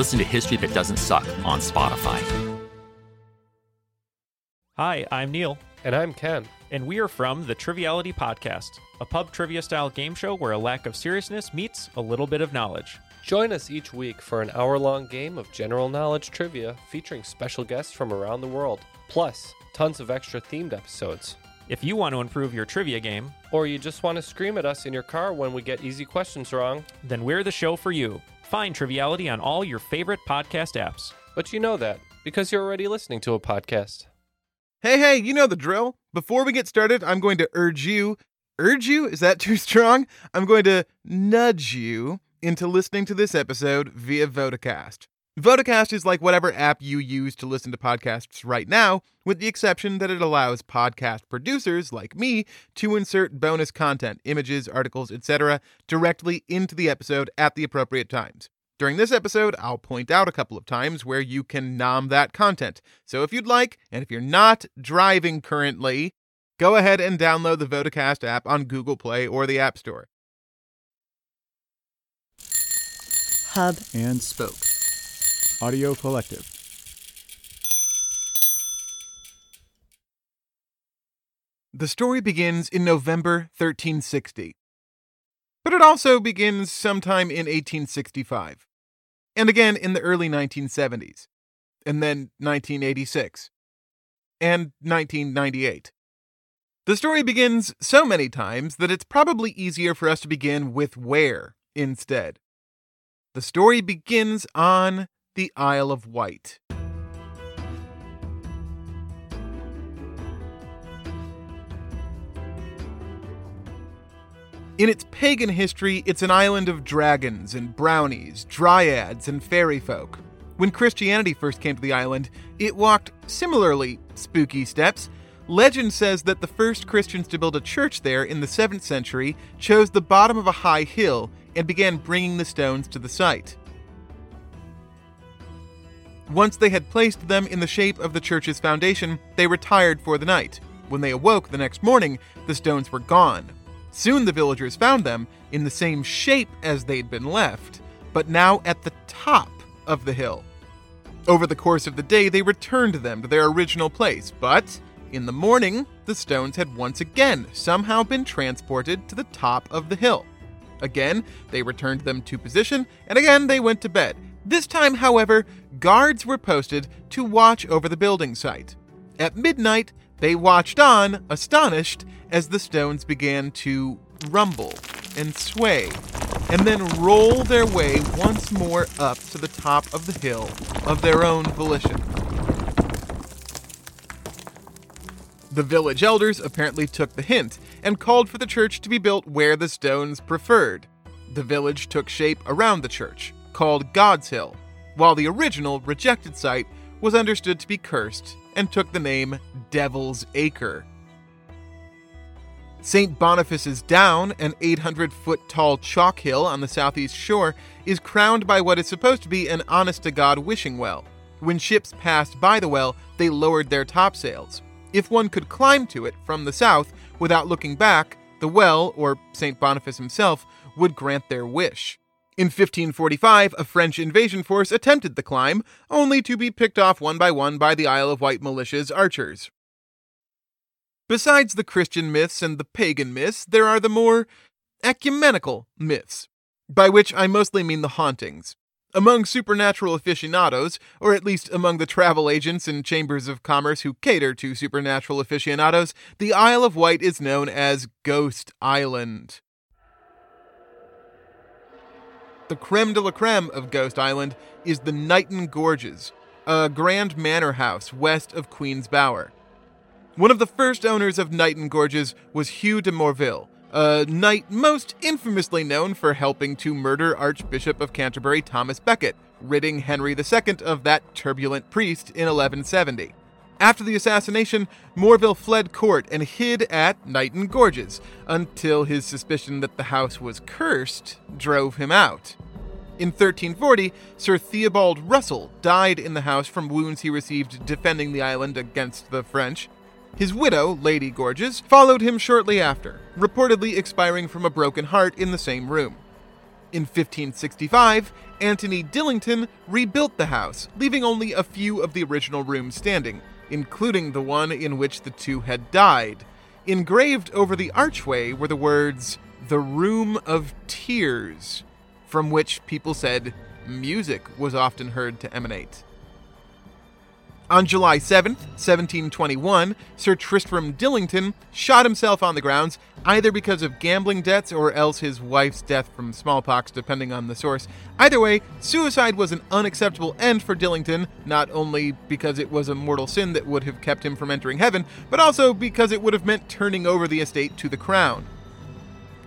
Listen to History That Doesn't Suck on Spotify. Hi, I'm Neil, And I'm Ken. and we are from the Triviality Podcast, a pub trivia style game show where a lack of seriousness meets a little bit of knowledge. Join us each week for an hour long game of general knowledge trivia featuring special guests from around the world, plus tons of extra themed episodes. If you want to improve your trivia game, Or you just want to scream at us in your car when we get easy questions wrong, then we're the show for you. Find Triviality on all your favorite podcast apps. but you know that because you're already listening to a podcast. Hey, hey, you know the drill. Before we get started, I'm going to urge you. Urge you? Is that too strong? I'm going to nudge you into listening to this episode via Vodacast. Vodacast is like whatever app you use to listen to podcasts right now, with the exception that it allows podcast producers like me to insert bonus content, images, articles, etc., directly into the episode at the appropriate times. During this episode, I'll point out a couple of times where you can nom that content. So if you'd like, and if you're not driving currently, go ahead and download the Vodacast app on Google Play or the App Store. Hub and Spoke. Audio Collective. The story begins in November 1360. But it also begins sometime in 1865. And again in the early 1970s. And then 1986. And 1998. The story begins so many times that it's probably easier for us to begin with where instead. The story begins on the Isle of Wight. In its pagan history, it's an island of dragons and brownies, dryads, and fairy folk. When Christianity first came to the island, it walked similarly spooky steps. Legend says that the first Christians to build a church there in the 7th century chose the bottom of a high hill and began bringing the stones to the site. Once they had placed them in the shape of the church's foundation, they retired for the night. When they awoke the next morning, the stones were gone. Soon the villagers found them in the same shape as they'd been left, but now at the top of the hill. Over the course of the day, they returned them to their original place, but in the morning, the stones had once again somehow been transported to the top of the hill. Again, they returned them to position, and again they went to bed. This time, however, guards were posted to watch over the building site. At midnight, they watched on, astonished, as the stones began to rumble and sway, and then roll their way once more up to the top of the hill of their own volition. The village elders apparently took the hint and called for the church to be built where the stones preferred. The village took shape around the church, called God's Hill, while the original rejected site was understood to be cursed and took the name Devil's Acre. St. Boniface's Down, an 800 foot tall chalk hill on the southeast shore, is crowned by what is supposed to be an honest to God wishing well. When ships passed by the well, they lowered their topsails. If one could climb to it from the south without looking back, the well, or St. Boniface himself, would grant their wish. In 1545, a French invasion force attempted the climb, only to be picked off one by one by the Isle of Wight militia's archers. Besides the Christian myths and the pagan myths, there are the more ecumenical myths, by which I mostly mean the hauntings. Among supernatural aficionados, or at least among the travel agents and chambers of commerce who cater to supernatural aficionados, the Isle of Wight is known as Ghost Island. The creme de la creme of Ghost Island is the Knighton Gorges, a grand manor house west of Queen's Bower. One of the first owners of Knighton Gorges was Hugh de Morville, a knight most infamously known for helping to murder Archbishop of Canterbury Thomas Becket, ridding Henry II of that turbulent priest in 1170. After the assassination, Morville fled court and hid at Knighton Gorges until his suspicion that the house was cursed drove him out. In 1340, Sir Theobald Russell died in the house from wounds he received defending the island against the French. His widow, Lady Gorges, followed him shortly after, reportedly expiring from a broken heart in the same room. In 1565, Anthony Dillington rebuilt the house, leaving only a few of the original rooms standing, including the one in which the two had died. Engraved over the archway were the words, The Room of Tears, from which people said music was often heard to emanate. On July 7, 1721, Sir Tristram Dillington shot himself on the grounds, either because of gambling debts or else his wife's death from smallpox, depending on the source. Either way, suicide was an unacceptable end for Dillington, not only because it was a mortal sin that would have kept him from entering heaven, but also because it would have meant turning over the estate to the crown.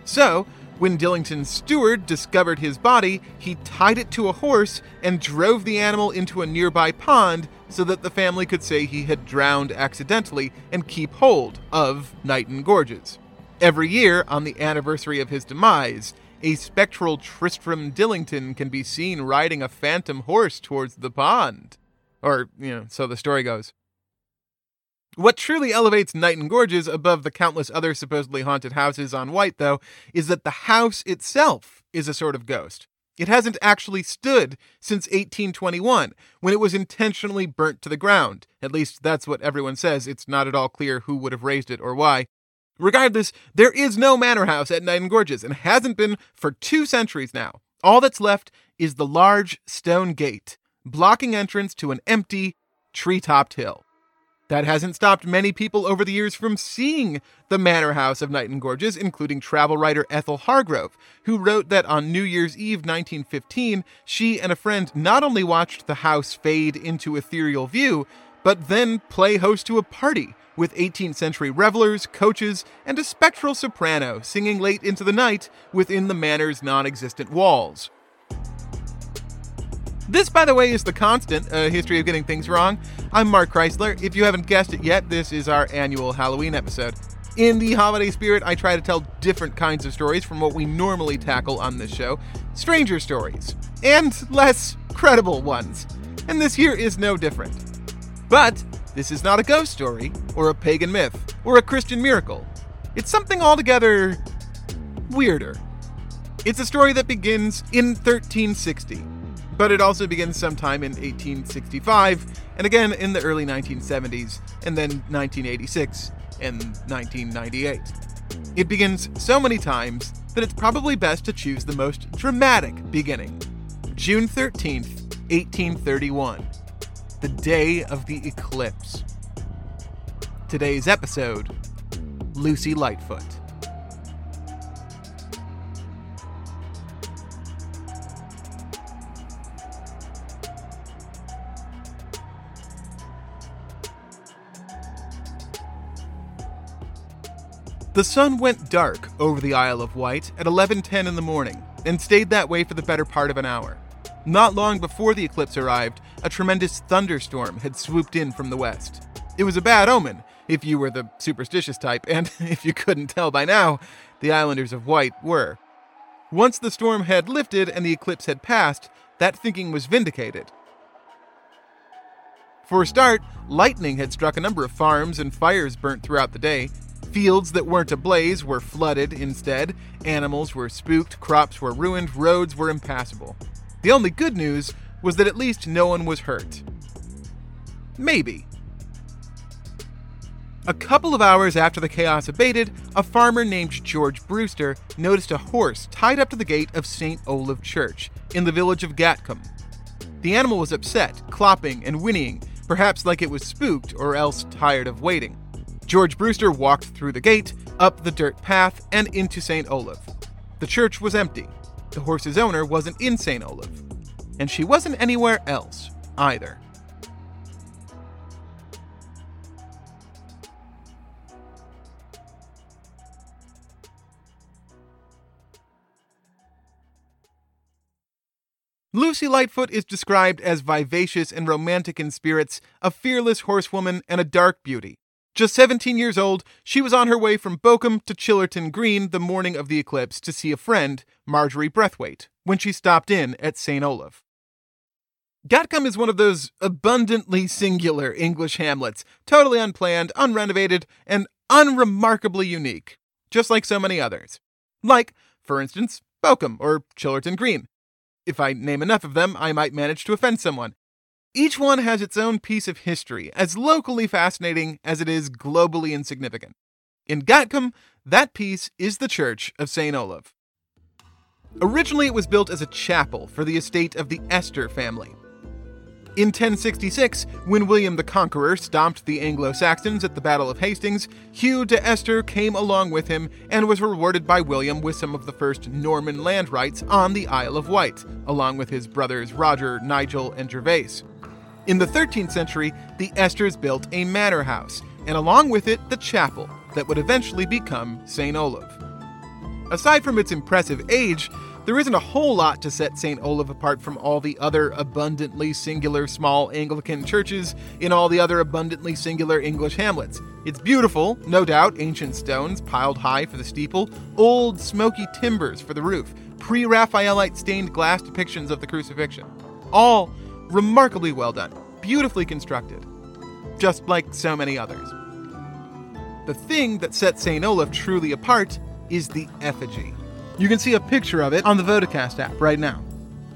So, when Dillington's steward discovered his body, he tied it to a horse and drove the animal into a nearby pond so that the family could say he had drowned accidentally and keep hold of Knighton Gorges. Every year, on the anniversary of his demise, a spectral Tristram Dillington can be seen riding a phantom horse towards the pond. Or, you know, so the story goes. What truly elevates Knighton Gorges above the countless other supposedly haunted houses on White, though, is that the house itself is a sort of ghost. It hasn't actually stood since 1821, when it was intentionally burnt to the ground. At least that's what everyone says. It's not at all clear who would have raised it or why. Regardless, there is no manor house at Knighton Gorges and hasn't been for two centuries now. All that's left is the large stone gate, blocking entrance to an empty, tree topped hill. That hasn't stopped many people over the years from seeing the manor house of Knighton Gorges, including travel writer Ethel Hargrove, who wrote that on New Year's Eve 1915, she and a friend not only watched the house fade into ethereal view, but then play host to a party with 18th century revelers, coaches, and a spectral soprano singing late into the night within the manor's non existent walls. This, by the way, is The Constant, a history of getting things wrong. I'm Mark Chrisler. If you haven't guessed it yet, this is our annual Halloween episode. In the holiday spirit, I try to tell different kinds of stories from what we normally tackle on this show stranger stories, and less credible ones. And this year is no different. But this is not a ghost story, or a pagan myth, or a Christian miracle. It's something altogether weirder. It's a story that begins in 1360 but it also begins sometime in 1865, and again in the early 1970s, and then 1986 and 1998. It begins so many times that it's probably best to choose the most dramatic beginning. June 13th, 1831, the day of the eclipse. Today's episode Lucy Lightfoot. The sun went dark over the Isle of Wight at 11:10 in the morning and stayed that way for the better part of an hour. Not long before the eclipse arrived, a tremendous thunderstorm had swooped in from the west. It was a bad omen if you were the superstitious type, and if you couldn't tell by now, the islanders of Wight were. Once the storm had lifted and the eclipse had passed, that thinking was vindicated. For a start, lightning had struck a number of farms and fires burnt throughout the day, Fields that weren't ablaze were flooded instead, animals were spooked, crops were ruined, roads were impassable. The only good news was that at least no one was hurt. Maybe. A couple of hours after the chaos abated, a farmer named George Brewster noticed a horse tied up to the gate of St. Olave Church in the village of Gatcombe. The animal was upset, clopping and whinnying, perhaps like it was spooked or else tired of waiting. George Brewster walked through the gate, up the dirt path, and into St. Olave. The church was empty. The horse's owner wasn't in St. Olave. And she wasn't anywhere else either. Lucy Lightfoot is described as vivacious and romantic in spirits, a fearless horsewoman, and a dark beauty. Just 17 years old, she was on her way from Bowcombe to Chillerton Green the morning of the eclipse to see a friend, Marjorie Brethwaite, when she stopped in at St. Olave. Gatcombe is one of those abundantly singular English hamlets, totally unplanned, unrenovated, and unremarkably unique, just like so many others. Like, for instance, Bowcombe or Chillerton Green. If I name enough of them, I might manage to offend someone. Each one has its own piece of history, as locally fascinating as it is globally insignificant. In Gatcombe, that piece is the Church of St. Olave. Originally, it was built as a chapel for the estate of the Estur family. In 1066, when William the Conqueror stomped the Anglo Saxons at the Battle of Hastings, Hugh de Estur came along with him and was rewarded by William with some of the first Norman land rights on the Isle of Wight, along with his brothers Roger, Nigel, and Gervase. In the 13th century, the Esturs built a manor house, and along with it, the chapel that would eventually become St. Olave. Aside from its impressive age, there isn't a whole lot to set St. Olave apart from all the other abundantly singular small Anglican churches in all the other abundantly singular English hamlets. It's beautiful, no doubt, ancient stones piled high for the steeple, old smoky timbers for the roof, pre Raphaelite stained glass depictions of the crucifixion. All remarkably well done, beautifully constructed, just like so many others. The thing that sets St. Olave truly apart is the effigy. You can see a picture of it on the Vodacast app right now.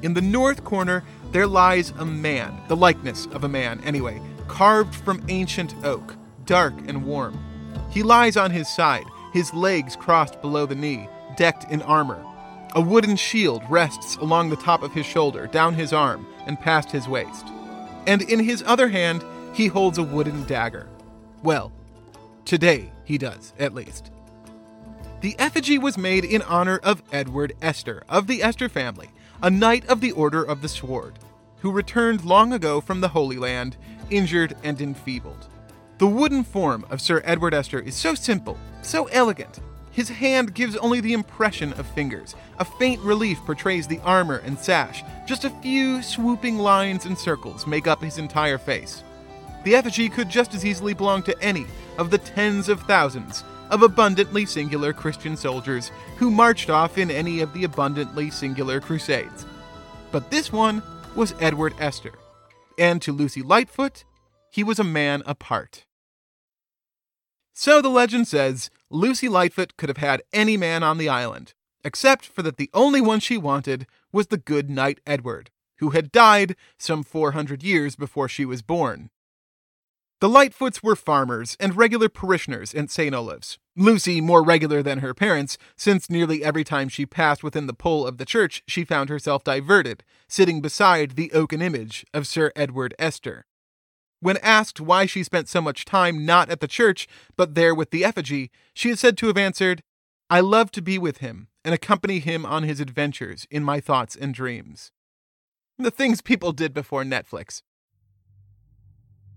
In the north corner, there lies a man, the likeness of a man, anyway, carved from ancient oak, dark and warm. He lies on his side, his legs crossed below the knee, decked in armor. A wooden shield rests along the top of his shoulder, down his arm, and past his waist. And in his other hand, he holds a wooden dagger. Well, today he does, at least. The effigy was made in honor of Edward Estur of the Estur family, a knight of the Order of the Sword, who returned long ago from the Holy Land, injured and enfeebled. The wooden form of Sir Edward Estur is so simple, so elegant. His hand gives only the impression of fingers. A faint relief portrays the armor and sash. Just a few swooping lines and circles make up his entire face. The effigy could just as easily belong to any of the tens of thousands of abundantly singular Christian soldiers who marched off in any of the abundantly singular crusades. But this one was Edward Estur, and to Lucy Lightfoot, he was a man apart. So the legend says Lucy Lightfoot could have had any man on the island, except for that the only one she wanted was the good knight Edward, who had died some 400 years before she was born. The Lightfoots were farmers and regular parishioners in St. Olave's. Lucy more regular than her parents, since nearly every time she passed within the pole of the church, she found herself diverted, sitting beside the oaken image of Sir Edward Estur. When asked why she spent so much time not at the church, but there with the effigy, she is said to have answered, I love to be with him and accompany him on his adventures in my thoughts and dreams. The things people did before Netflix.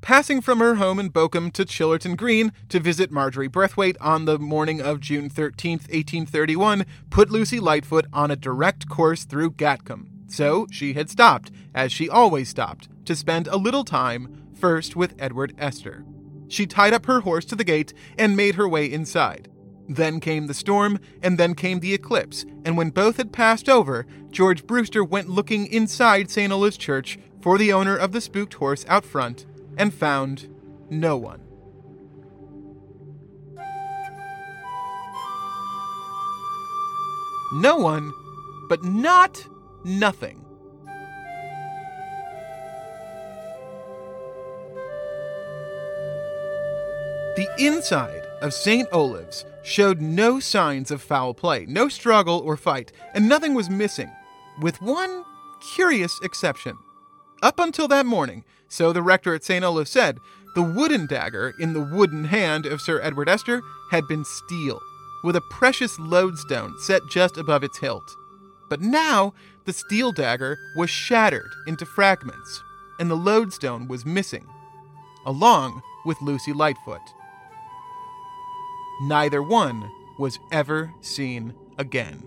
Passing from her home in Bowcombe to Chillerton Green to visit Marjorie Brethwaite on the morning of June 13, 1831, put Lucy Lightfoot on a direct course through Gatcombe. So she had stopped, as she always stopped, to spend a little time first with Edward Estur. She tied up her horse to the gate and made her way inside. Then came the storm, and then came the eclipse, and when both had passed over, George Brewster went looking inside St. Olave's Church for the owner of the spooked horse out front and found no one. No one, but not nothing. The inside of St. Olave's showed no signs of foul play, no struggle or fight, and nothing was missing, with one curious exception. Up until that morning, so the rector at St. Olave said, the wooden dagger in the wooden hand of Sir Edward Estur had been steel, with a precious lodestone set just above its hilt. But now the steel dagger was shattered into fragments, and the lodestone was missing, along with Lucy Lightfoot. Neither one was ever seen again.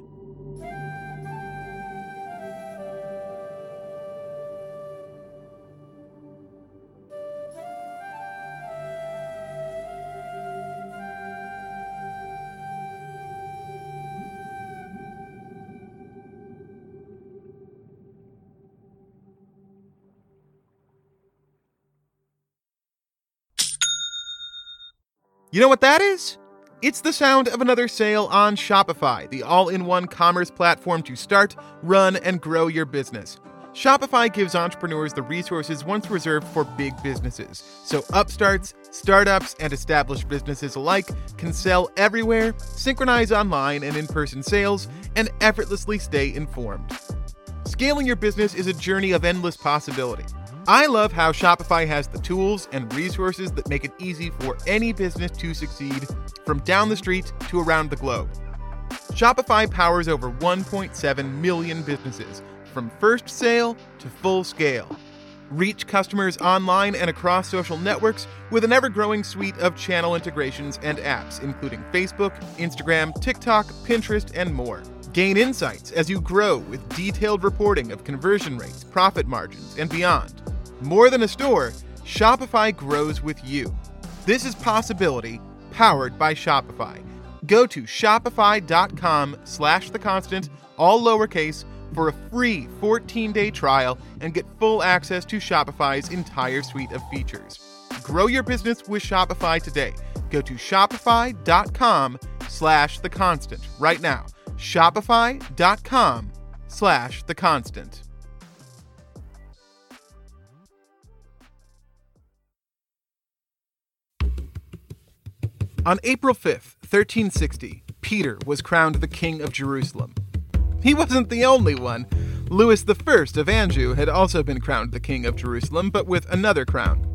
You know what that is? It's the sound of another sale on Shopify, the all in one commerce platform to start, run, and grow your business. Shopify gives entrepreneurs the resources once reserved for big businesses. So upstarts, startups, and established businesses alike can sell everywhere, synchronize online and in person sales, and effortlessly stay informed. Scaling your business is a journey of endless possibility. I love how Shopify has the tools and resources that make it easy for any business to succeed from down the street to around the globe. Shopify powers over 1.7 million businesses from first sale to full scale. Reach customers online and across social networks with an ever growing suite of channel integrations and apps, including Facebook, Instagram, TikTok, Pinterest, and more. Gain insights as you grow with detailed reporting of conversion rates, profit margins, and beyond. More than a store, Shopify grows with you. This is possibility powered by Shopify. Go to shopify.com slash the constant, all lowercase, for a free 14-day trial and get full access to Shopify's entire suite of features. Grow your business with Shopify today. Go to shopify.com slash the constant right now. Shopify.com slash the constant. On April 5th, 1360, Peter was crowned the King of Jerusalem. He wasn't the only one. Louis I of Anjou had also been crowned the King of Jerusalem, but with another crown.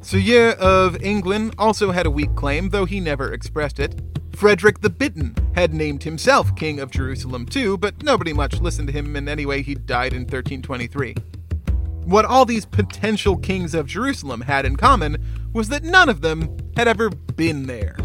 Suyr of England also had a weak claim, though he never expressed it. Frederick the Bitten had named himself King of Jerusalem too, but nobody much listened to him, and anyway, he died in 1323. What all these potential kings of Jerusalem had in common was that none of them had ever been there.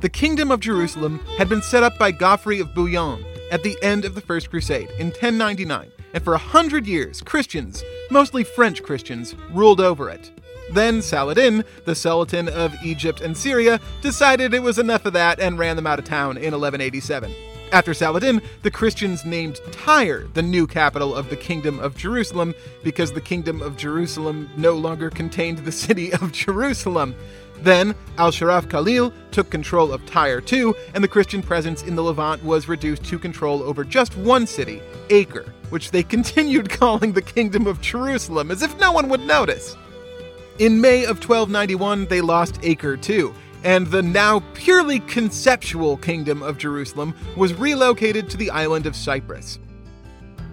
The Kingdom of Jerusalem had been set up by Godfrey of Bouillon at the end of the First Crusade in 1099, and for a hundred years, Christians, mostly French Christians, ruled over it. Then Saladin, the Sultan of Egypt and Syria, decided it was enough of that and ran them out of town in 1187. After Saladin, the Christians named Tyre the new capital of the Kingdom of Jerusalem because the Kingdom of Jerusalem no longer contained the city of Jerusalem. Then, Al Ashraf Khalil took control of Tyre too, and the Christian presence in the Levant was reduced to control over just one city, Acre, which they continued calling the Kingdom of Jerusalem as if no one would notice. In May of 1291, they lost Acre too, and the now purely conceptual kingdom of Jerusalem was relocated to the island of Cyprus.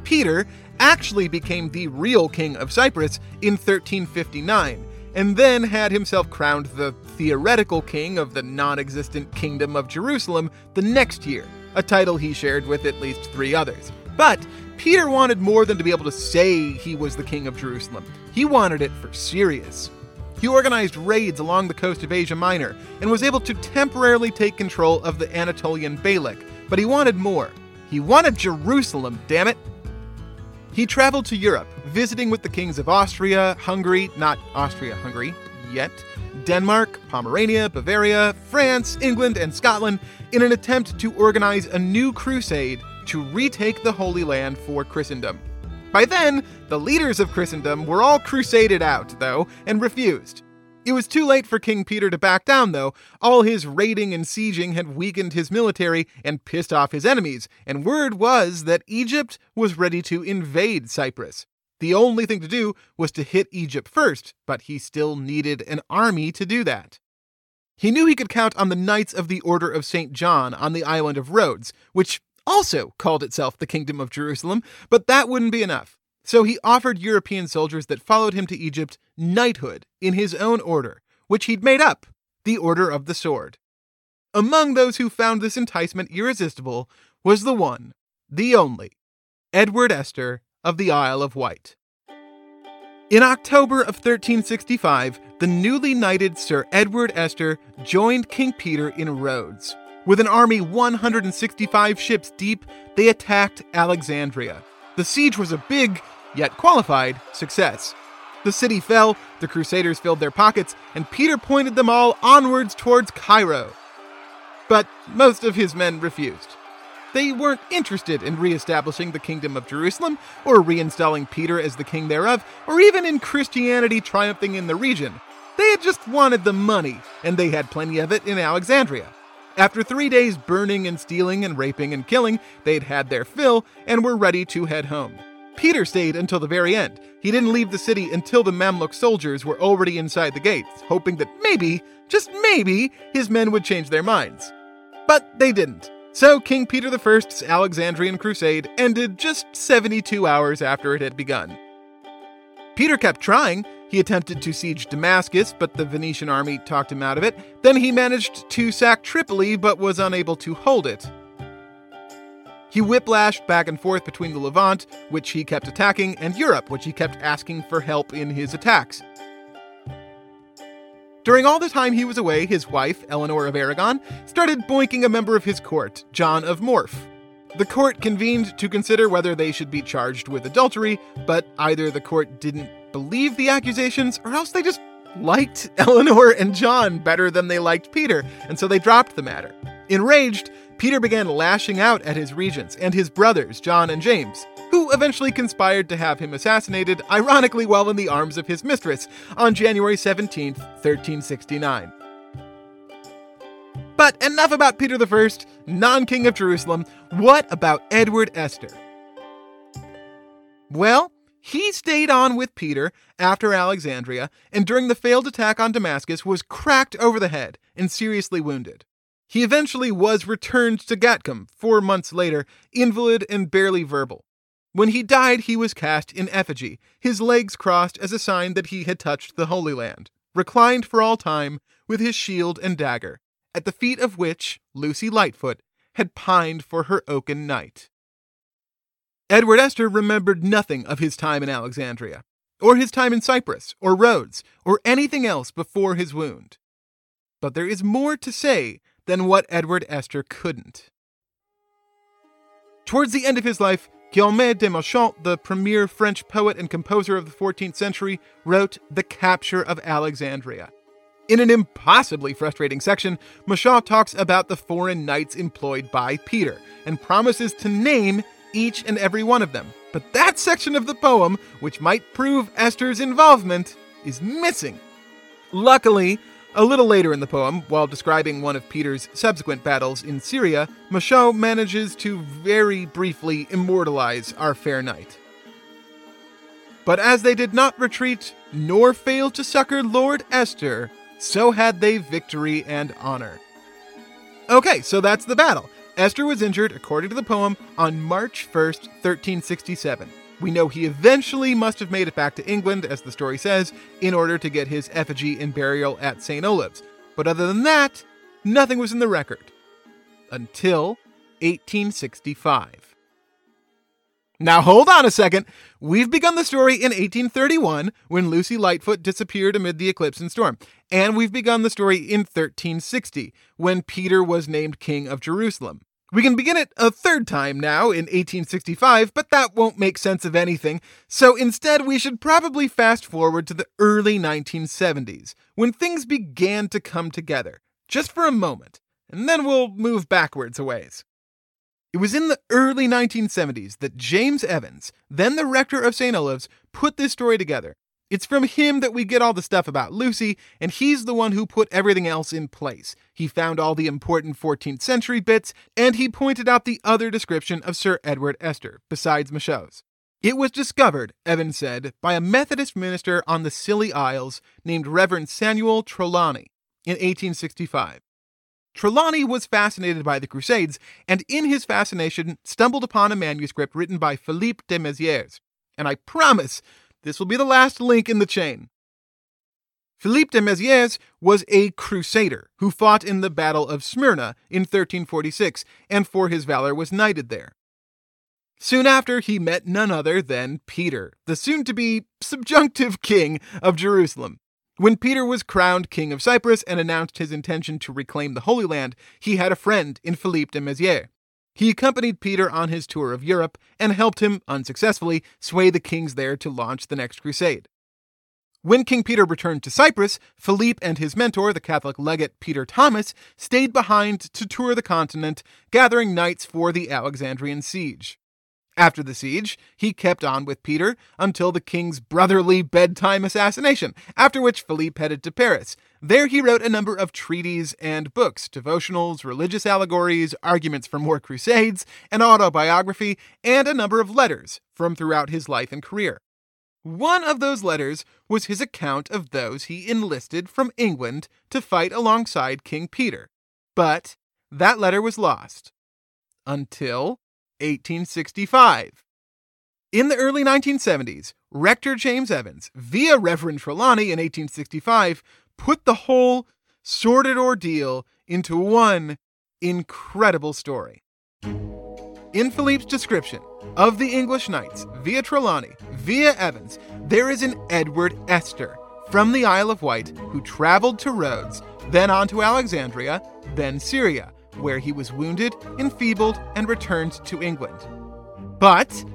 Peter actually became the real king of Cyprus in 1359, and then had himself crowned the theoretical king of the non existent kingdom of Jerusalem the next year, a title he shared with at least three others. But Peter wanted more than to be able to say he was the king of Jerusalem, he wanted it for serious. He organized raids along the coast of Asia Minor and was able to temporarily take control of the Anatolian Beylik, but he wanted more. He wanted Jerusalem, damn it! He traveled to Europe, visiting with the kings of Austria, Hungary, not Austria Hungary yet, Denmark, Pomerania, Bavaria, France, England, and Scotland in an attempt to organize a new crusade to retake the Holy Land for Christendom. By then, the leaders of Christendom were all crusaded out, though, and refused. It was too late for King Peter to back down, though. All his raiding and sieging had weakened his military and pissed off his enemies, and word was that Egypt was ready to invade Cyprus. The only thing to do was to hit Egypt first, but he still needed an army to do that. He knew he could count on the Knights of the Order of St. John on the island of Rhodes, which also called itself the Kingdom of Jerusalem, but that wouldn't be enough. So he offered European soldiers that followed him to Egypt knighthood in his own order, which he'd made up the Order of the Sword. Among those who found this enticement irresistible was the one, the only, Edward Estur of the Isle of Wight. In October of 1365, the newly knighted Sir Edward Estur joined King Peter in Rhodes. With an army 165 ships deep, they attacked Alexandria. The siege was a big, yet qualified, success. The city fell, the Crusaders filled their pockets, and Peter pointed them all onwards towards Cairo. But most of his men refused. They weren't interested in re-establishing the Kingdom of Jerusalem, or reinstalling Peter as the king thereof, or even in Christianity triumphing in the region. They had just wanted the money, and they had plenty of it in Alexandria. After three days burning and stealing and raping and killing, they'd had their fill and were ready to head home. Peter stayed until the very end. He didn't leave the city until the Mamluk soldiers were already inside the gates, hoping that maybe, just maybe, his men would change their minds. But they didn't. So King Peter I's Alexandrian crusade ended just 72 hours after it had begun. Peter kept trying. He attempted to siege Damascus, but the Venetian army talked him out of it. Then he managed to sack Tripoli, but was unable to hold it. He whiplashed back and forth between the Levant, which he kept attacking, and Europe, which he kept asking for help in his attacks. During all the time he was away, his wife, Eleanor of Aragon, started boinking a member of his court, John of Morphou. The court convened to consider whether they should be charged with adultery, but either the court didn't believe the accusations or else they just liked Eleanor and John better than they liked Peter, and so they dropped the matter. Enraged, Peter began lashing out at his regents and his brothers, John and James, who eventually conspired to have him assassinated, ironically while in the arms of his mistress, on January 17, 1369. But enough about Peter I, non king of Jerusalem. What about Edward Estur? Well, he stayed on with Peter after Alexandria, and during the failed attack on Damascus was cracked over the head and seriously wounded. He eventually was returned to Gatcombe four months later, invalid and barely verbal. When he died, he was cast in effigy, his legs crossed as a sign that he had touched the Holy Land, reclined for all time with his shield and dagger, at the feet of which Lucy Lightfoot had pined for her oaken knight. Edward Estur remembered nothing of his time in Alexandria, or his time in Cyprus, or Rhodes, or anything else before his wound. But there is more to say than what Edward Estur couldn't. Towards the end of his life, Guillaume de Machaut, the premier French poet and composer of the 14th century, wrote The Capture of Alexandria. In an impossibly frustrating section, Machaut talks about the foreign knights employed by Peter and promises to name each and every one of them. But that section of the poem, which might prove Estur's involvement, is missing. Luckily, a little later in the poem, while describing one of Peter's subsequent battles in Syria, Machaut manages to very briefly immortalize our fair knight. But as they did not retreat, nor fail to succor Lord Estur, so had they victory and honor. Okay, so that's the battle. Estur was injured, according to the poem, on March 1st, 1367. We know he eventually must have made it back to England, as the story says, in order to get his effigy and burial at St. Olave's. But other than that, nothing was in the record. Until 1865. Now hold on a second. We've begun the story in 1831 when Lucy Lightfoot disappeared amid the eclipse and storm. And we've begun the story in 1360 when Peter was named king of Jerusalem. We can begin it a third time now in 1865, but that won't make sense of anything, so instead we should probably fast forward to the early 1970s, when things began to come together, just for a moment, and then we'll move backwards a ways. It was in the early 1970s that James Evans, then the rector of St. Olave's, put this story together it's from him that we get all the stuff about Lucy, and he's the one who put everything else in place. He found all the important 14th century bits, and he pointed out the other description of Sir Edward Estur, besides Machaut's. It was discovered, Evans said, by a Methodist minister on the Scilly Isles named Reverend Samuel Trelawney in 1865. Trelawney was fascinated by the Crusades, and in his fascination stumbled upon a manuscript written by Philippe de Mézières. And I promise this will be the last link in the chain. Philippe de Mézières was a crusader who fought in the Battle of Smyrna in 1346 and for his valor was knighted there. Soon after, he met none other than Peter, the soon to be subjunctive king of Jerusalem. When Peter was crowned king of Cyprus and announced his intention to reclaim the Holy Land, he had a friend in Philippe de Mézières. He accompanied Peter on his tour of Europe and helped him, unsuccessfully, sway the kings there to launch the next crusade. When King Peter returned to Cyprus, Philippe and his mentor, the Catholic legate Peter Thomas, stayed behind to tour the continent, gathering knights for the Alexandrian siege. After the siege, he kept on with Peter until the king's brotherly bedtime assassination, after which Philippe headed to Paris. There he wrote a number of treaties and books, devotionals, religious allegories, arguments for more crusades, an autobiography, and a number of letters from throughout his life and career. One of those letters was his account of those he enlisted from England to fight alongside King Peter. But that letter was lost until 1865. In the early 1970s, Rector James Evans, via Reverend Trelawney in 1865, put the whole sordid ordeal into one incredible story. In Philippe's description of the English knights, via Trelawney, via Evans, there is an Edward Estur from the Isle of Wight who traveled to Rhodes, then on to Alexandria, then Syria, where he was wounded, enfeebled, and returned to England. But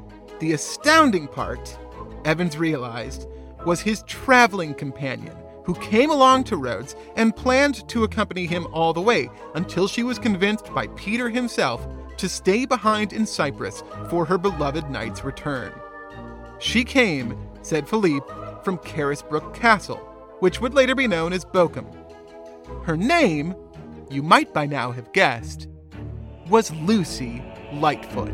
the astounding part, Evans realized, was his traveling companion, who came along to Rhodes and planned to accompany him all the way until she was convinced by Peter himself to stay behind in Cyprus for her beloved knight's return. She came, said Philippe, from Carisbrooke Castle, which would later be known as Bowcombe. Her name you might by now have guessed, was Lucy Lightfoot.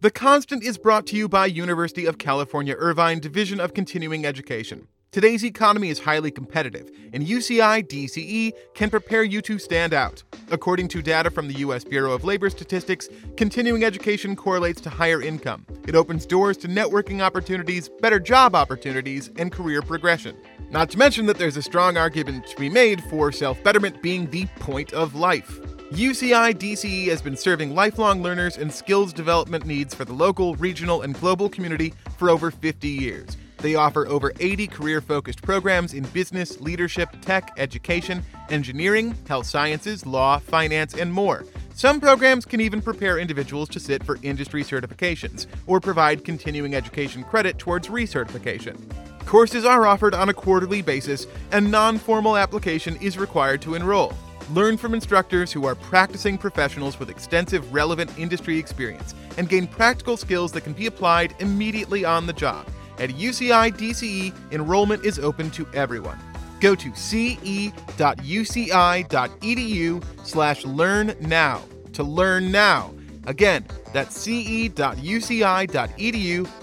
The Constant is brought to you by University of California Irvine Division of Continuing Education. Today's economy is highly competitive, and UCI DCE can prepare you to stand out. According to data from the U.S. Bureau of Labor Statistics, continuing education correlates to higher income. It opens doors to networking opportunities, better job opportunities, and career progression. Not to mention that there's a strong argument to be made for self betterment being the point of life. UCI DCE has been serving lifelong learners and skills development needs for the local, regional, and global community for over 50 years. They offer over 80 career focused programs in business, leadership, tech, education, engineering, health sciences, law, finance, and more. Some programs can even prepare individuals to sit for industry certifications or provide continuing education credit towards recertification. Courses are offered on a quarterly basis, and non formal application is required to enroll. Learn from instructors who are practicing professionals with extensive relevant industry experience and gain practical skills that can be applied immediately on the job. At UCI DCE, enrollment is open to everyone. Go to ce.uci.edu slash learn now to learn now. Again, that's ce.uci.edu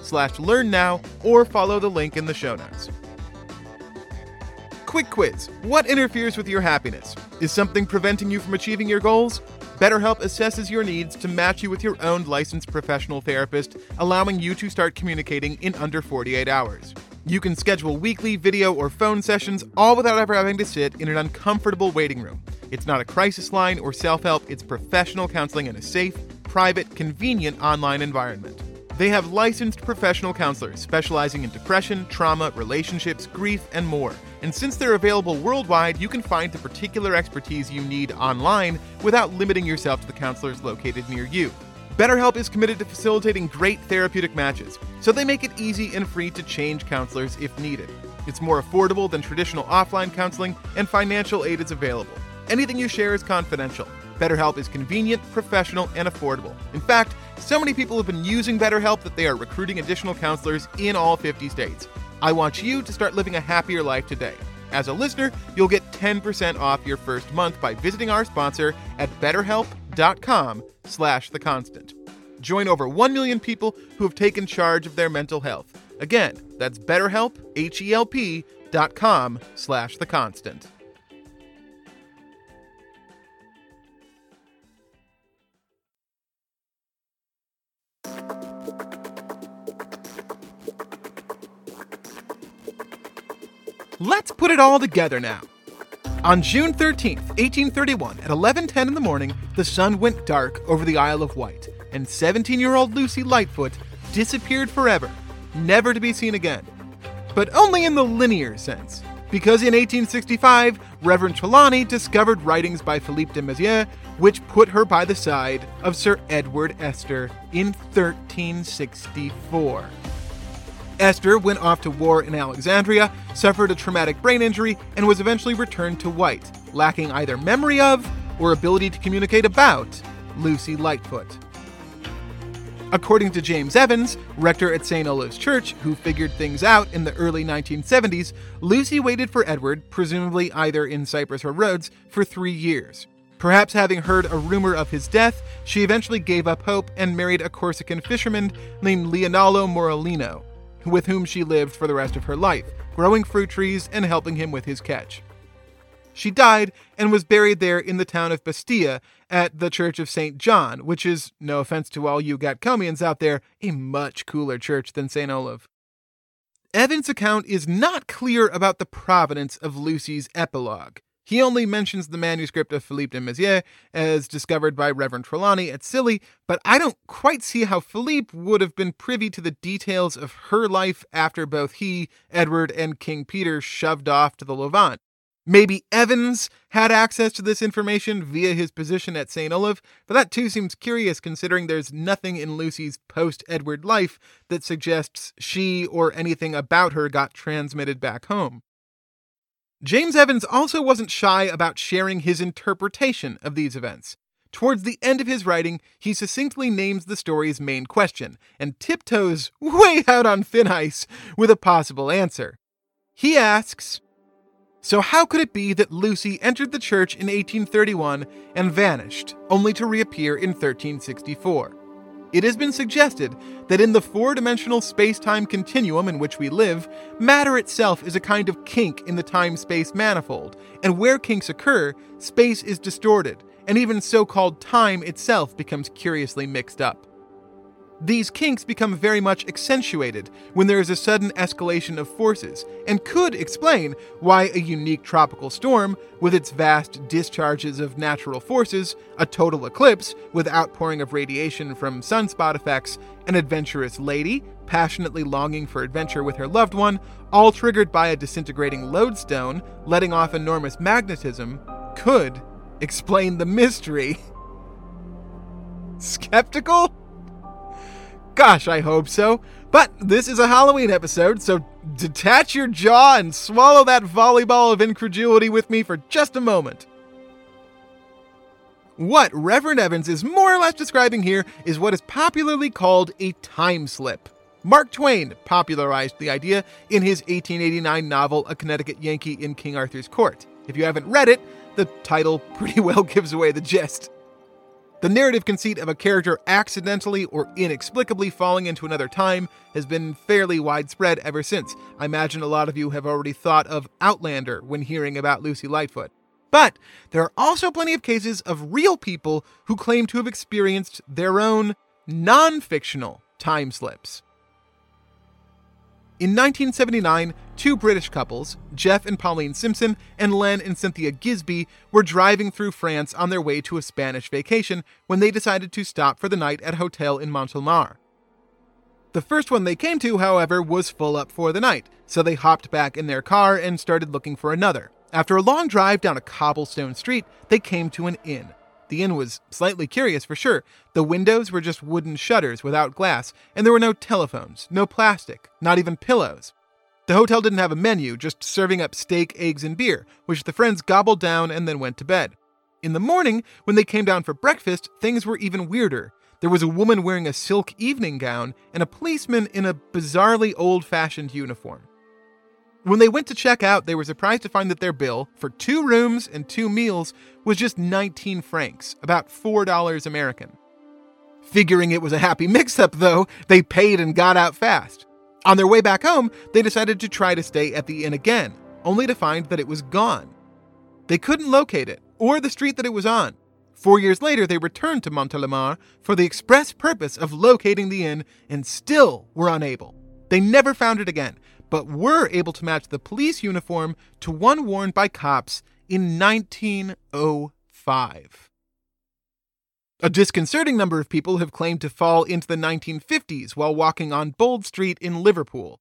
slash learn now or follow the link in the show notes. Quick quiz What interferes with your happiness? Is something preventing you from achieving your goals? BetterHelp assesses your needs to match you with your own licensed professional therapist, allowing you to start communicating in under 48 hours. You can schedule weekly video or phone sessions, all without ever having to sit in an uncomfortable waiting room. It's not a crisis line or self help, it's professional counseling in a safe, private, convenient online environment. They have licensed professional counselors specializing in depression, trauma, relationships, grief, and more. And since they're available worldwide, you can find the particular expertise you need online without limiting yourself to the counselors located near you. BetterHelp is committed to facilitating great therapeutic matches, so they make it easy and free to change counselors if needed. It's more affordable than traditional offline counseling, and financial aid is available. Anything you share is confidential. BetterHelp is convenient, professional, and affordable. In fact, so many people have been using BetterHelp that they are recruiting additional counselors in all 50 states. I want you to start living a happier life today. As a listener, you'll get 10% off your first month by visiting our sponsor at betterhelp.com slash the constant. Join over 1 million people who have taken charge of their mental health. Again, that's betterhelp, H-E-L-P dot com slash the constant. Let's put it all together now. On June 13th, 1831, at 11:10 in the morning, the sun went dark over the Isle of Wight, and 17-year-old Lucy Lightfoot disappeared forever, never to be seen again. But only in the linear sense, because in 1865, Reverend Trelawney discovered writings by Philippe de Mézières, which put her by the side of Sir Edward Estur in 1364. Estur went off to war in Alexandria, suffered a traumatic brain injury, and was eventually returned to Wight, lacking either memory of or ability to communicate about Lucy Lightfoot. According to James Evans, rector at St. Olave's Church, who figured things out in the early 1970s, Lucy waited for Edward, presumably either in Cyprus or Rhodes, for three years. Perhaps having heard a rumor of his death, she eventually gave up hope and married a Corsican fisherman named Leonello Morellino, with whom she lived for the rest of her life, growing fruit trees and helping him with his catch. She died and was buried there in the town of Bastia at the Church of St. John, which is, no offense to all you Gatcomians out there, a much cooler church than St. Olave. Evans' account is not clear about the provenance of Lucy's epilogue. He only mentions the manuscript of Philippe de Mézières as discovered by Reverend Trelawney at Scilly, but I don't quite see how Philippe would have been privy to the details of her life after both he, Edward, and King Peter shoved off to the Levant. Maybe Evans had access to this information via his position at St. Olave, but that too seems curious considering there's nothing in Lucy's post Edward life that suggests she or anything about her got transmitted back home. James Evans also wasn't shy about sharing his interpretation of these events. Towards the end of his writing, he succinctly names the story's main question and tiptoes way out on thin ice with a possible answer. He asks, so, how could it be that Lucy entered the church in 1831 and vanished, only to reappear in 1364? It has been suggested that in the four dimensional space time continuum in which we live, matter itself is a kind of kink in the time space manifold, and where kinks occur, space is distorted, and even so called time itself becomes curiously mixed up. These kinks become very much accentuated when there is a sudden escalation of forces, and could explain why a unique tropical storm, with its vast discharges of natural forces, a total eclipse with outpouring of radiation from sunspot effects, an adventurous lady passionately longing for adventure with her loved one, all triggered by a disintegrating lodestone letting off enormous magnetism, could explain the mystery. Skeptical? Gosh, I hope so. But this is a Halloween episode, so detach your jaw and swallow that volleyball of incredulity with me for just a moment. What Reverend Evans is more or less describing here is what is popularly called a time slip. Mark Twain popularized the idea in his 1889 novel A Connecticut Yankee in King Arthur's Court. If you haven't read it, the title pretty well gives away the gist. The narrative conceit of a character accidentally or inexplicably falling into another time has been fairly widespread ever since. I imagine a lot of you have already thought of Outlander when hearing about Lucy Lightfoot. But there are also plenty of cases of real people who claim to have experienced their own non fictional time slips. In 1979, two British couples, Jeff and Pauline Simpson and Len and Cynthia Gisby, were driving through France on their way to a Spanish vacation when they decided to stop for the night at a hotel in Montelimar. The first one they came to, however, was full up for the night, so they hopped back in their car and started looking for another. After a long drive down a cobblestone street, they came to an inn. The inn was slightly curious for sure. The windows were just wooden shutters without glass, and there were no telephones, no plastic, not even pillows. The hotel didn't have a menu, just serving up steak, eggs, and beer, which the friends gobbled down and then went to bed. In the morning, when they came down for breakfast, things were even weirder. There was a woman wearing a silk evening gown and a policeman in a bizarrely old fashioned uniform. When they went to check out, they were surprised to find that their bill for two rooms and two meals was just 19 francs, about $4 American. Figuring it was a happy mix up, though, they paid and got out fast. On their way back home, they decided to try to stay at the inn again, only to find that it was gone. They couldn't locate it, or the street that it was on. Four years later, they returned to Montelimar for the express purpose of locating the inn and still were unable. They never found it again, but were able to match the police uniform to one worn by cops in 1905. A disconcerting number of people have claimed to fall into the 1950s while walking on Bold Street in Liverpool.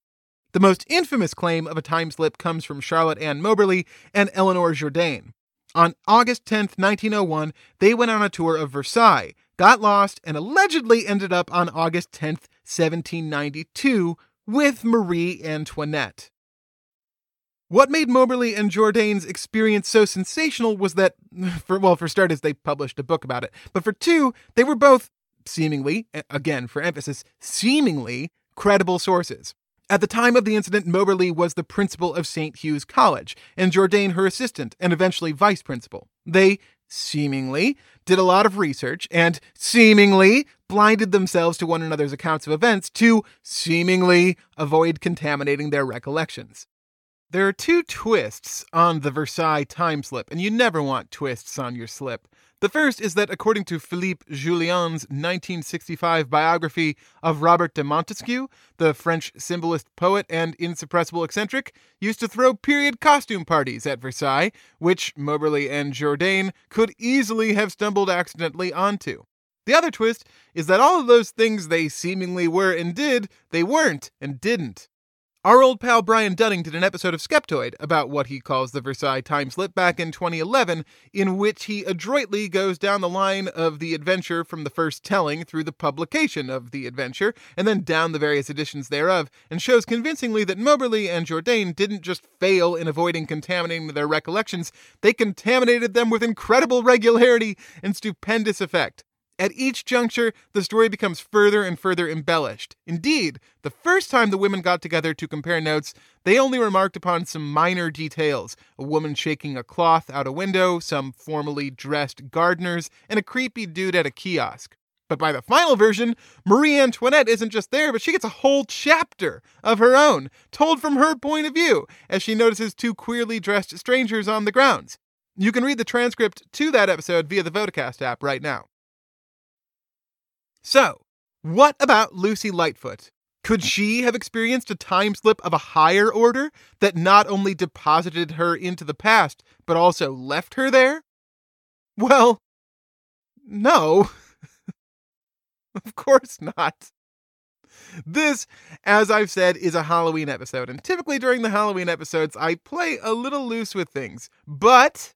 The most infamous claim of a time slip comes from Charlotte Ann Moberly and Eleanor Jourdain. On August 10, 1901, they went on a tour of Versailles, got lost, and allegedly ended up on August 10, 1792, with Marie Antoinette. What made Moberly and Jourdain's experience so sensational was that, for well, for starters, they published a book about it, but for two, they were both seemingly, again for emphasis, seemingly credible sources. At the time of the incident, Moberly was the principal of St. Hugh's College, and Jourdain her assistant, and eventually vice principal. They seemingly did a lot of research and seemingly blinded themselves to one another's accounts of events to seemingly avoid contaminating their recollections. There are two twists on the Versailles time slip, and you never want twists on your slip. The first is that, according to Philippe Jullian's 1965 biography of Robert de Montesquiou, the French symbolist poet and insuppressible eccentric, used to throw period costume parties at Versailles, which Moberly and Jourdain could easily have stumbled accidentally onto. The other twist is that all of those things they seemingly were and did, they weren't and didn't. Our old pal Brian Dunning did an episode of Skeptoid about what he calls the Versailles time slip back in 2011, in which he adroitly goes down the line of the adventure from the first telling through the publication of the adventure, and then down the various editions thereof, and shows convincingly that Moberly and Jourdain didn't just fail in avoiding contaminating their recollections, they contaminated them with incredible regularity and stupendous effect. At each juncture, the story becomes further and further embellished. Indeed, the first time the women got together to compare notes, they only remarked upon some minor details a woman shaking a cloth out a window, some formally dressed gardeners, and a creepy dude at a kiosk. But by the final version, Marie Antoinette isn't just there, but she gets a whole chapter of her own, told from her point of view, as she notices two queerly dressed strangers on the grounds. You can read the transcript to that episode via the Vodacast app right now. So, what about Lucy Lightfoot? Could she have experienced a time slip of a higher order that not only deposited her into the past, but also left her there? Well, no. of course not. This, as I've said, is a Halloween episode, and typically during the Halloween episodes, I play a little loose with things, but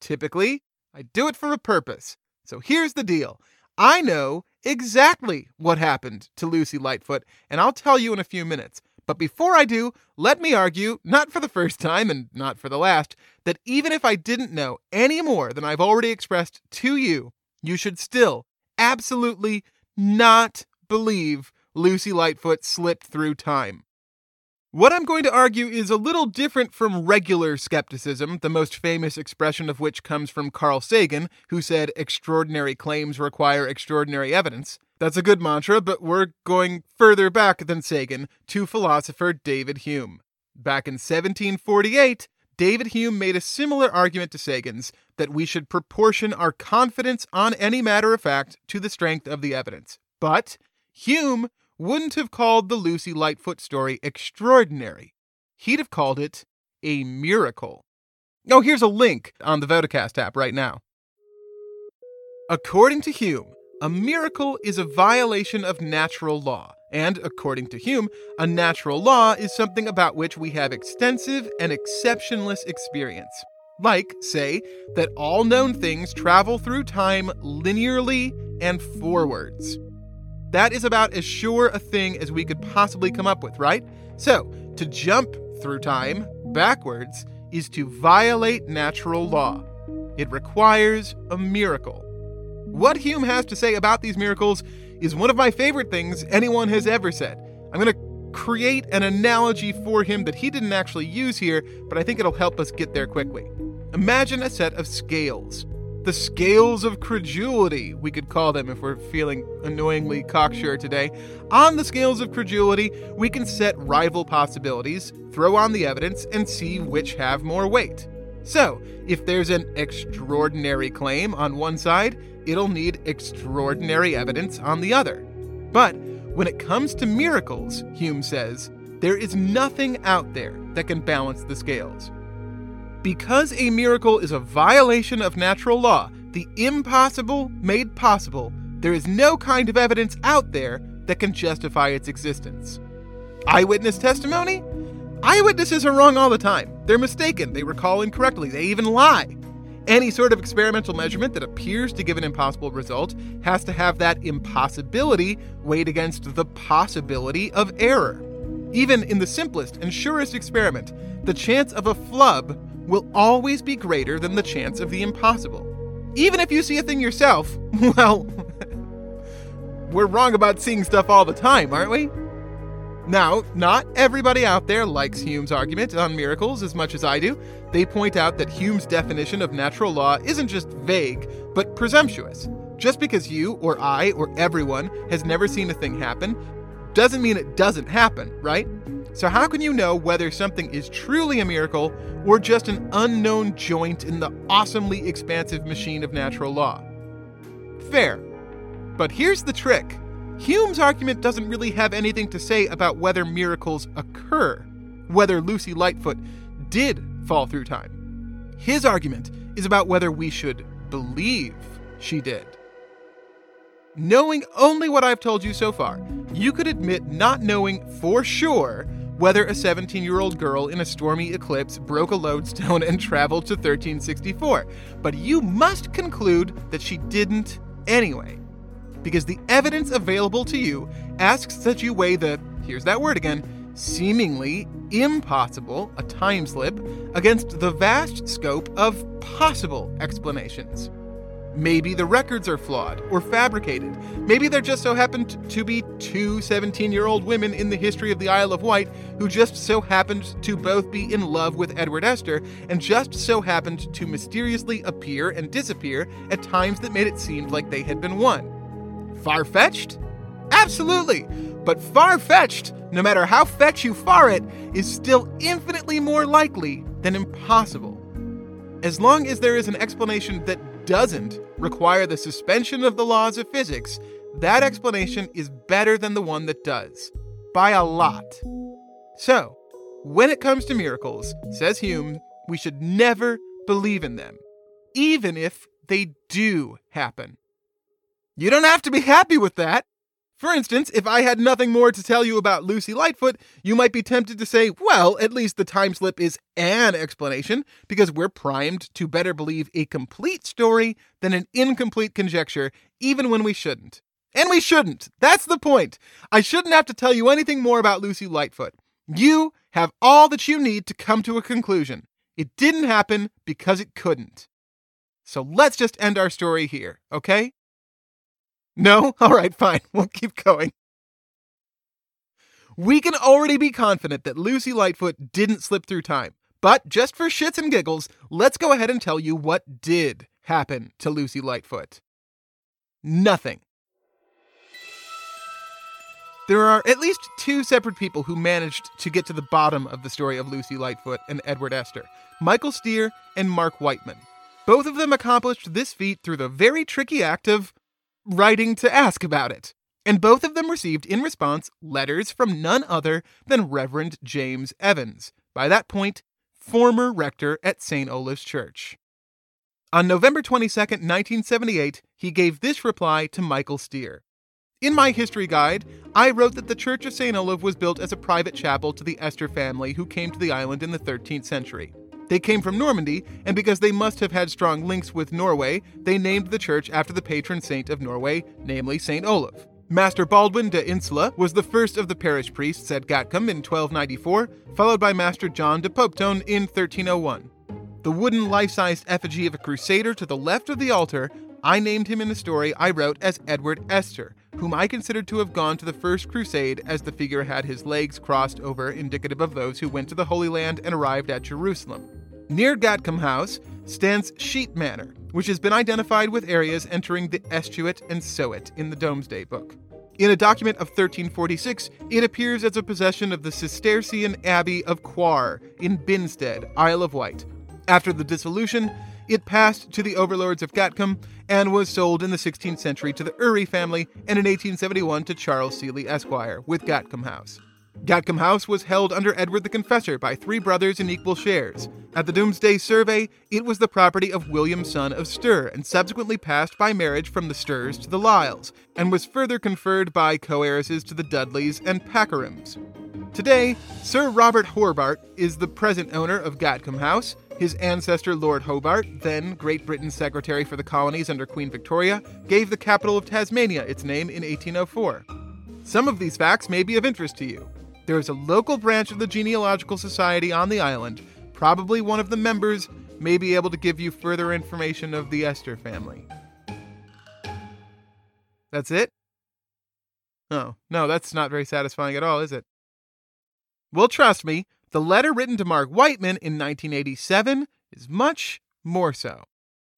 typically, I do it for a purpose. So here's the deal I know exactly what happened to Lucy Lightfoot, and I'll tell you in a few minutes. But before I do, let me argue, not for the first time and not for the last, that even if I didn't know any more than I've already expressed to you, you should still absolutely not believe Lucy Lightfoot slipped through time. What I'm going to argue is a little different from regular skepticism, the most famous expression of which comes from Carl Sagan, who said extraordinary claims require extraordinary evidence. That's a good mantra, but we're going further back than Sagan to philosopher David Hume. Back in 1748, David Hume made a similar argument to Sagan's that we should proportion our confidence on any matter of fact to the strength of the evidence. But Hume wouldn't have called the Lucy Lightfoot story extraordinary. He'd have called it a miracle. Oh, here's a link on the Vodacast app right now. According to Hume, a miracle is a violation of natural law. And according to Hume, a natural law is something about which we have extensive and exceptionless experience. Like, say, that all known things travel through time linearly and forwards. That is about as sure a thing as we could possibly come up with, right? So, to jump through time backwards is to violate natural law. It requires a miracle. What Hume has to say about these miracles is one of my favorite things anyone has ever said. I'm going to create an analogy for him that he didn't actually use here, but I think it'll help us get there quickly. Imagine a set of scales the scales of credulity, we could call them if we're feeling annoyingly cocksure today. On the scales of credulity, we can set rival possibilities, throw on the evidence, and see which have more weight. So, if there's an extraordinary claim on one side, it'll need extraordinary evidence on the other. But when it comes to miracles, Hume says, there is nothing out there that can balance the scales. Because a miracle is a violation of natural law, the impossible made possible, there is no kind of evidence out there that can justify its existence. Eyewitness testimony? Eyewitnesses are wrong all the time. They're mistaken, they recall incorrectly, they even lie. Any sort of experimental measurement that appears to give an impossible result has to have that impossibility weighed against the possibility of error. Even in the simplest and surest experiment, the chance of a flub will always be greater than the chance of the impossible. Even if you see a thing yourself, well, we're wrong about seeing stuff all the time, aren't we? Now, not everybody out there likes Hume's argument on miracles as much as I do. They point out that Hume's definition of natural law isn't just vague, but presumptuous. Just because you, or I, or everyone has never seen a thing happen doesn't mean it doesn't happen, right? So, how can you know whether something is truly a miracle or just an unknown joint in the awesomely expansive machine of natural law? Fair. But here's the trick Hume's argument doesn't really have anything to say about whether miracles occur, whether Lucy Lightfoot did fall through time. His argument is about whether we should believe she did. Knowing only what I've told you so far, you could admit not knowing for sure whether a 17 year old girl in a stormy eclipse broke a lodestone and traveled to 1364, but you must conclude that she didn't anyway because the evidence available to you asks that you weigh the, here's that word again, seemingly impossible, a time slip, against the vast scope of possible explanations. Maybe the records are flawed or fabricated. Maybe there just so happened to be two 17 year old women in the history of the Isle of Wight who just so happened to both be in love with Edward Estur and just so happened to mysteriously appear and disappear at times that made it seem like they had been one. Far fetched? Absolutely! But far fetched, no matter how fetch you far it, is still infinitely more likely than impossible. As long as there is an explanation that doesn't require the suspension of the laws of physics, that explanation is better than the one that does. By a lot. So, when it comes to miracles, says Hume, we should never believe in them, even if they do happen. You don't have to be happy with that. For instance, if I had nothing more to tell you about Lucy Lightfoot, you might be tempted to say, well, at least the time slip is an explanation, because we're primed to better believe a complete story than an incomplete conjecture, even when we shouldn't. And we shouldn't. That's the point. I shouldn't have to tell you anything more about Lucy Lightfoot. You have all that you need to come to a conclusion. It didn't happen because it couldn't. So let's just end our story here, okay? No? All right, fine. We'll keep going. We can already be confident that Lucy Lightfoot didn't slip through time. But just for shits and giggles, let's go ahead and tell you what did happen to Lucy Lightfoot. Nothing. There are at least two separate people who managed to get to the bottom of the story of Lucy Lightfoot and Edward Estur Michael Steer and Mark Whiteman. Both of them accomplished this feat through the very tricky act of writing to ask about it. And both of them received in response letters from none other than Reverend James Evans, by that point, former rector at St. Olave's Church. On November 22, 1978, he gave this reply to Michael Steer. In my history guide, I wrote that the Church of St. Olave was built as a private chapel to the Estur family who came to the island in the 13th century. They came from Normandy, and because they must have had strong links with Norway, they named the church after the patron saint of Norway, namely St. Olaf. Master Baldwin de Insula was the first of the parish priests at Gatcombe in 1294, followed by Master John de Popetone in 1301. The wooden life sized effigy of a crusader to the left of the altar, I named him in the story I wrote as Edward Estur, whom I considered to have gone to the First Crusade as the figure had his legs crossed over, indicative of those who went to the Holy Land and arrived at Jerusalem. Near Gatcombe House stands Sheat Manor, which has been identified with areas entering the Estuate and Soet in the Domesday Book. In a document of 1346, it appears as a possession of the Cistercian Abbey of Quarr in Binstead, Isle of Wight. After the dissolution, it passed to the overlords of Gatcombe and was sold in the 16th century to the Urry family and in 1871 to Charles Seeley Esquire with Gatcombe House. Gatcombe House was held under Edward the Confessor by three brothers in equal shares. At the Domesday Survey, it was the property of William son of Stir and subsequently passed by marriage from the Stirs to the Lisles, and was further conferred by co-heiresses to the Dudleys and Pakenhams. Today, Sir Robert Hobart is the present owner of Gatcombe House. His ancestor, Lord Hobart, then Great Britain's Secretary for the Colonies under Queen Victoria, gave the capital of Tasmania its name in 1804. Some of these facts may be of interest to you. There is a local branch of the Genealogical Society on the island. Probably one of the members may be able to give you further information of the Estur family. That's it? Oh, no, that's not very satisfying at all, is it? Well, trust me, the letter written to Mark Whiteman in 1987 is much more so.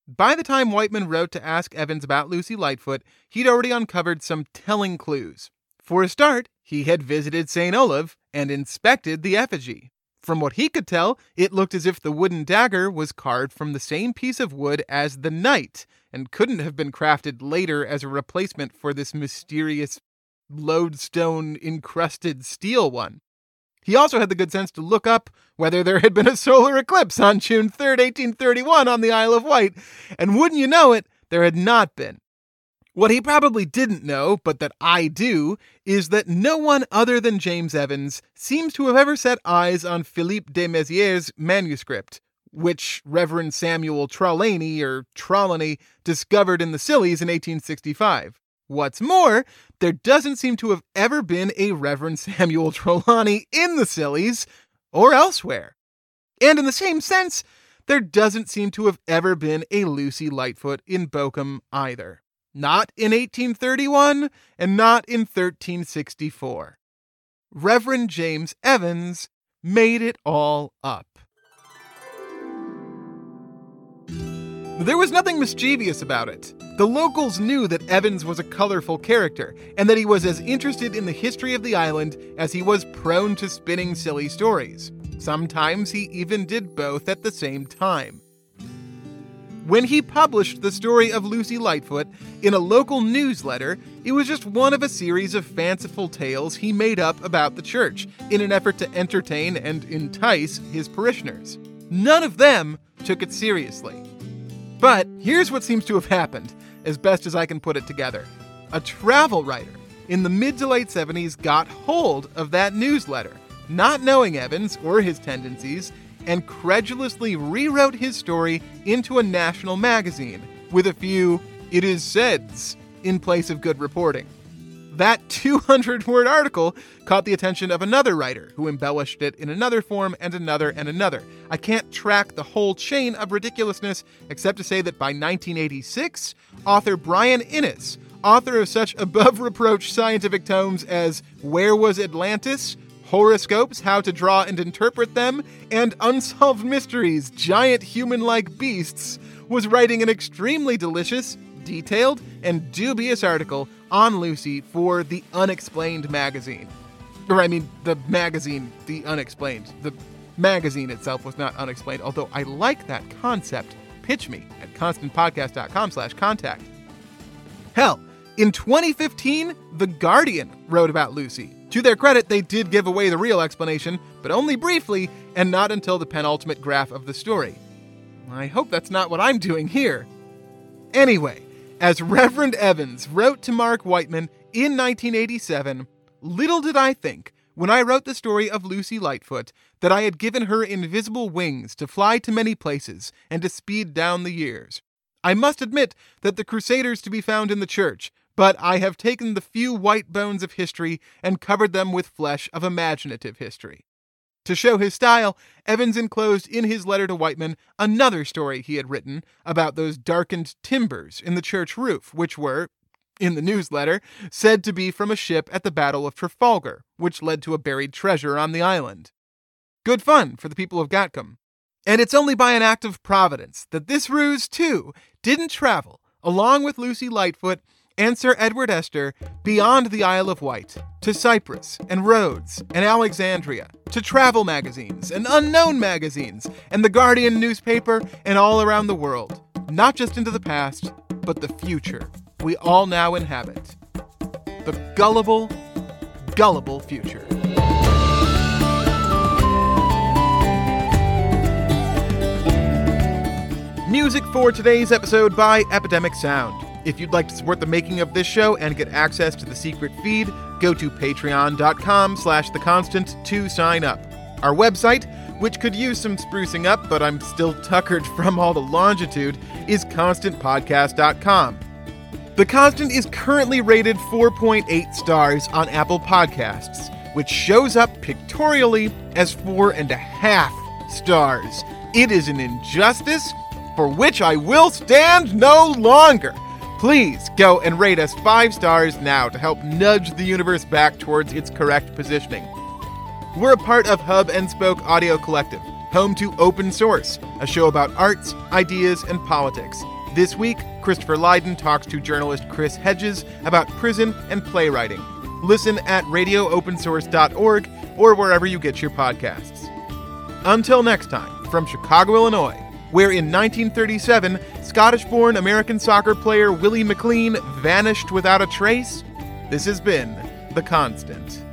By the time Whiteman wrote to ask Evans about Lucy Lightfoot, he'd already uncovered some telling clues. For a start, he had visited St. Olave and inspected the effigy. From what he could tell, it looked as if the wooden dagger was carved from the same piece of wood as the knight and couldn't have been crafted later as a replacement for this mysterious lodestone encrusted steel one. He also had the good sense to look up whether there had been a solar eclipse on June 3rd, 1831, on the Isle of Wight, and wouldn't you know it, there had not been. What he probably didn't know, but that I do, is that no one other than James Evans seems to have ever set eyes on Philippe de Mézières' manuscript, which Reverend Samuel Trelawney or Trelawney discovered in the Scillies in 1865. What's more, there doesn't seem to have ever been a Reverend Samuel Trelawney in the Scillies or elsewhere. And in the same sense, there doesn't seem to have ever been a Lucy Lightfoot in Bowcombe either. Not in 1831 and not in 1364. Reverend James Evans made it all up. There was nothing mischievous about it. The locals knew that Evans was a colorful character, and that he was as interested in the history of the island as he was prone to spinning silly stories. Sometimes he even did both at the same time. When he published the story of Lucy Lightfoot in a local newsletter, it was just one of a series of fanciful tales he made up about the church in an effort to entertain and entice his parishioners. None of them took it seriously. But here's what seems to have happened, as best as I can put it together. A travel writer in the mid to late 70s got hold of that newsletter, not knowing Evans or his tendencies, and credulously rewrote his story into a national magazine with a few it is saids in place of good reporting. That 200 word article caught the attention of another writer who embellished it in another form and another and another. I can't track the whole chain of ridiculousness except to say that by 1986, author Brian Innes, author of such above reproach scientific tomes as Where Was Atlantis? Horoscopes, How to Draw and Interpret Them, and Unsolved Mysteries, Giant Human Like Beasts, was writing an extremely delicious, detailed, and dubious article on Lucy for The Unexplained magazine. Or, I mean, the magazine, The Unexplained. The magazine itself was not unexplained, although I like that concept. Pitch me at constantpodcast.com slash contact. Hell, in 2015, The Guardian wrote about Lucy. To their credit, they did give away the real explanation, but only briefly, and not until the penultimate graph of the story. I hope that's not what I'm doing here. Anyway, as Reverend Evans wrote to Mark Whiteman in 1987, little did I think, when I wrote the story of Lucy Lightfoot, that I had given her invisible wings to fly to many places and to speed down the years. I must admit that the Crusaders to be found in the church, but I have taken the few white bones of history and covered them with flesh of imaginative history. To show his style, Evans enclosed in his letter to Whiteman another story he had written about those darkened timbers in the church roof, which were, in the newsletter, said to be from a ship at the Battle of Trafalgar, which led to a buried treasure on the island. Good fun for the people of Gatcombe. And it's only by an act of providence that this ruse, too, didn't travel, along with Lucy Lightfoot and Sir Edward Estur beyond the Isle of Wight, to Cyprus and Rhodes and Alexandria, to travel magazines and unknown magazines, and the Guardian newspaper, and all around the world, not just into the past, but the future we all now inhabit. The gullible, gullible future. Music for today's episode by Epidemic Sound. If you'd like to support the making of this show and get access to the secret feed, go to patreon.com slash theconstant to sign up. Our website, which could use some sprucing up, but I'm still tuckered from all the longitude, is constantpodcast.com. The Constant is currently rated 4.8 stars on Apple Podcasts, which shows up pictorially as four and a half stars. It is an injustice for which I will stand no longer. Please go and rate us five stars now to help nudge the universe back towards its correct positioning. We're a part of Hub and Spoke Audio Collective, home to Open Source, a show about arts, ideas, and politics. This week, Christopher Lydon talks to journalist Chris Hedges about prison and playwriting. Listen at radioopensource.org or wherever you get your podcasts. Until next time, from Chicago, Illinois, where in 1937, Scottish born American soccer player Willie McLean vanished without a trace, this has been The Constant.